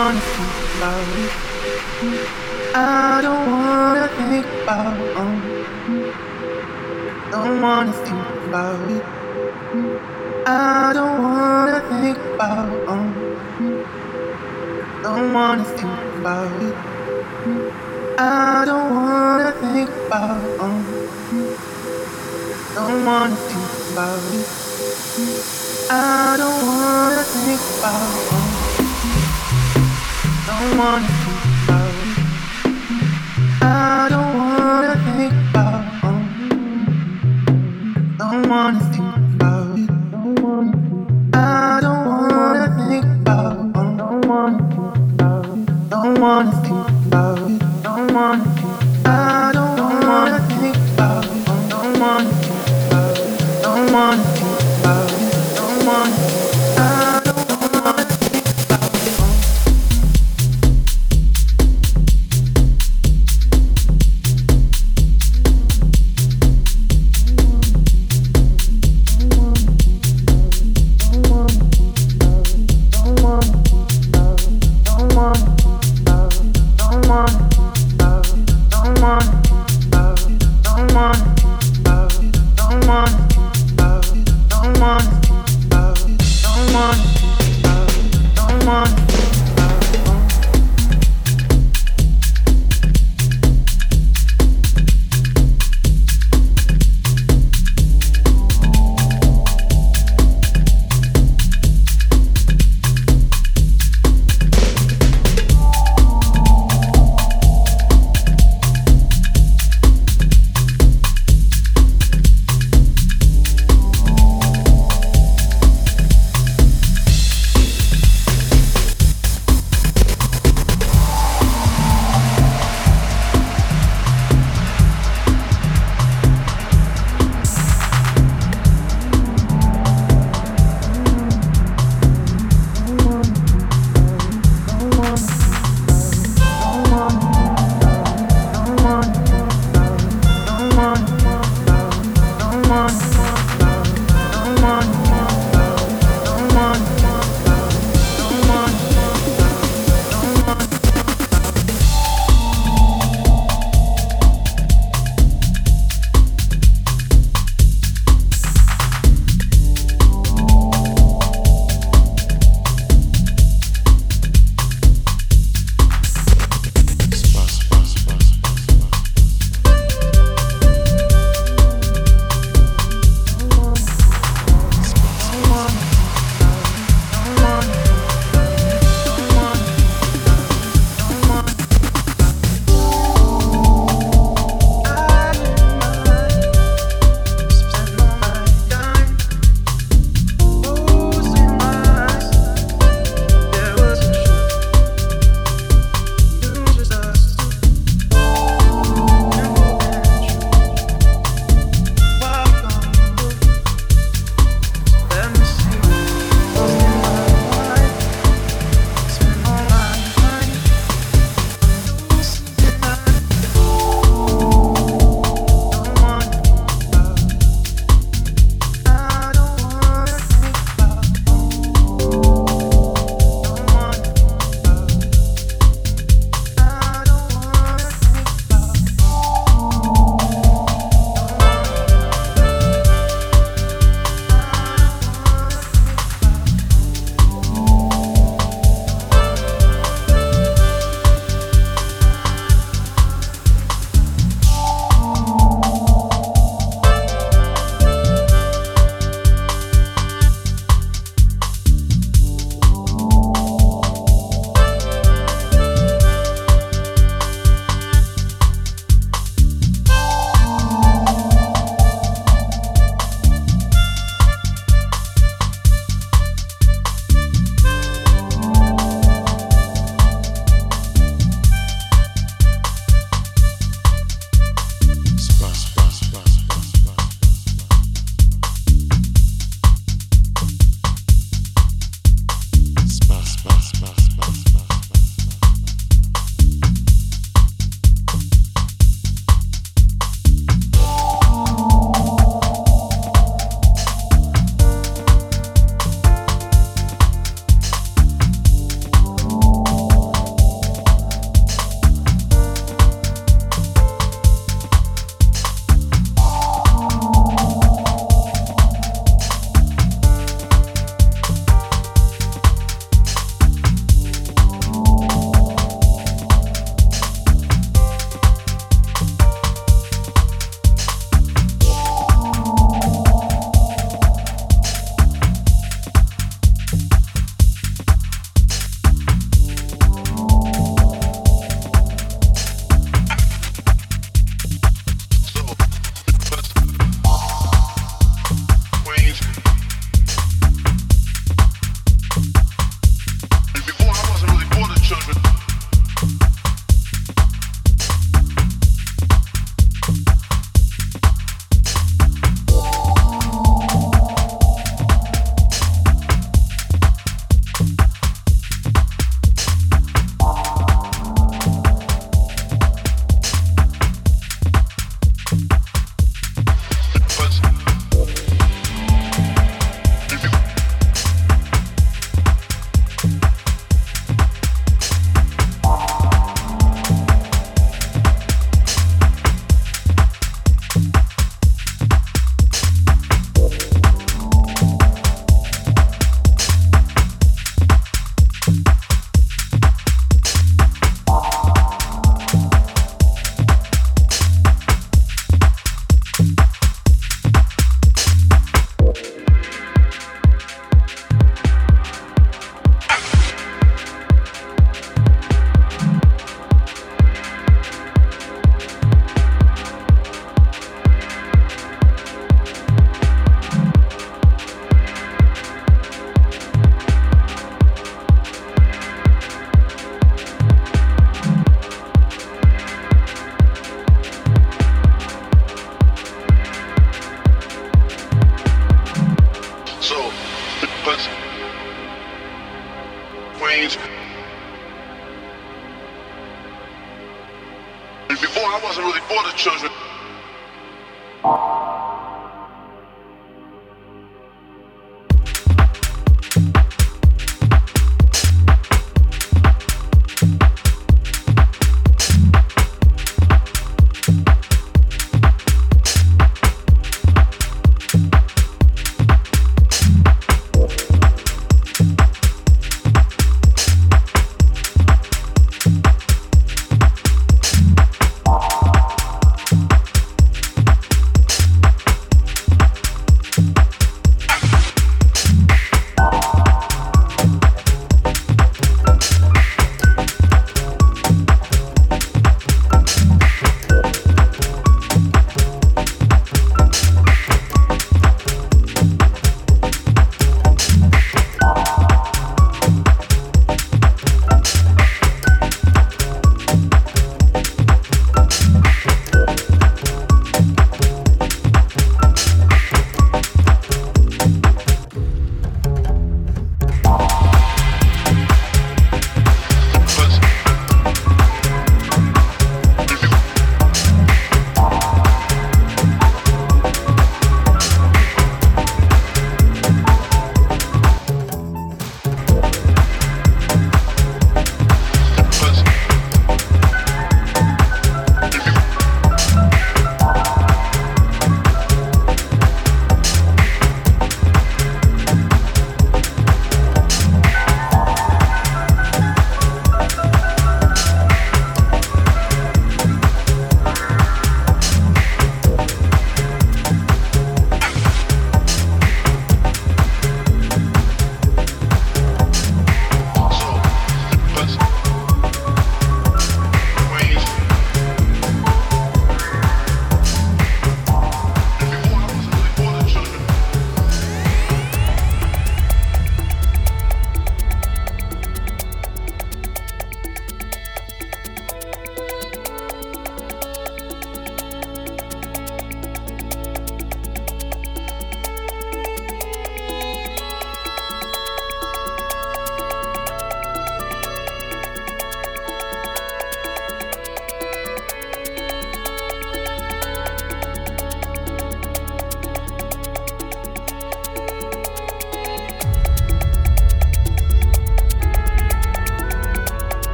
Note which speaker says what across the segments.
Speaker 1: wanna think about it. I don't wanna think about it. Don't wanna think about it. I don't wanna think about it. Don't wanna think about it. I don't wanna think about it. Don't wanna think about it. I don't wanna think about it don't wanna think. I don't wanna think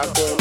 Speaker 1: Shotgun.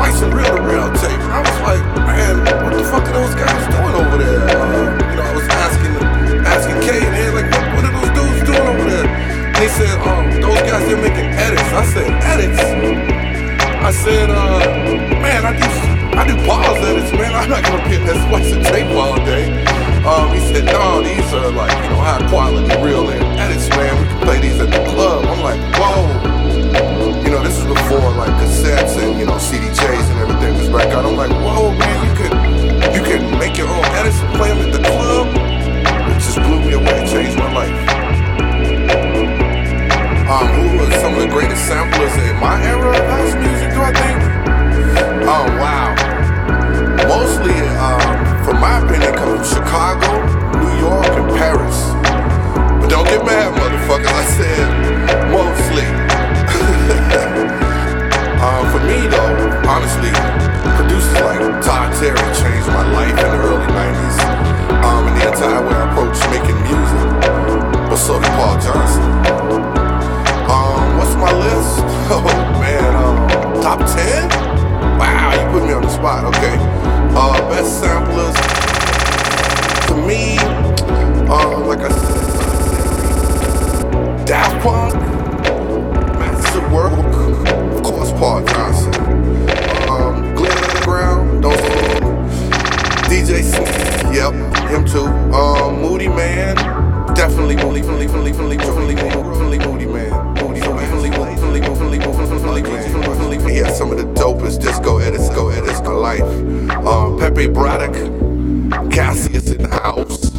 Speaker 1: Like splicing reel to reel tape. And I was like, man, what the fuck are those guys doing over there? Uh, you know, I was asking asking Kay and they're like, what, what are those dudes doing over there? They said, um, those guys they're making edits. I said, edits? I said, uh, man, I do I do pause edits, man. I'm not gonna be in this that splicing tape all day. Um, he said, no, these are like, you know, high quality, real and edits, man. We can play these at the club. I'm like, whoa. You know, this is before like cassettes and you know CDJs and everything was back out. I'm like, whoa, man, you can you can make your own edits and play them at the club. It just blew me away. Changed my life. Um, who are some of the greatest samplers in my era of house music? Do I think? Oh wow. Mostly, um, from my opinion, come from Chicago, New York, and Paris. But don't get mad, motherfuckers. I said honestly, producers like Todd Terry changed my life in the early 90s. Um, and the entire way I approach making music. But so did Paul Johnson. Um, what's my list? Oh man, um, top 10? Wow, you put me on the spot. Okay. Uh, best samplers. To me, um, like I said, Daft Punk, Masters at Work, of course, Paul Johnson. Um, Underground, those DJ Smith, yep, him too. Um, Moodymann, definitely Moody, definitely, definitely, definitely, definitely, Moodymann. Definitely, definitely, definitely, definitely, definitely. Has some of the dopest disco edits, go edits, my life. Um, Pepe Bradock, Cassius in the house.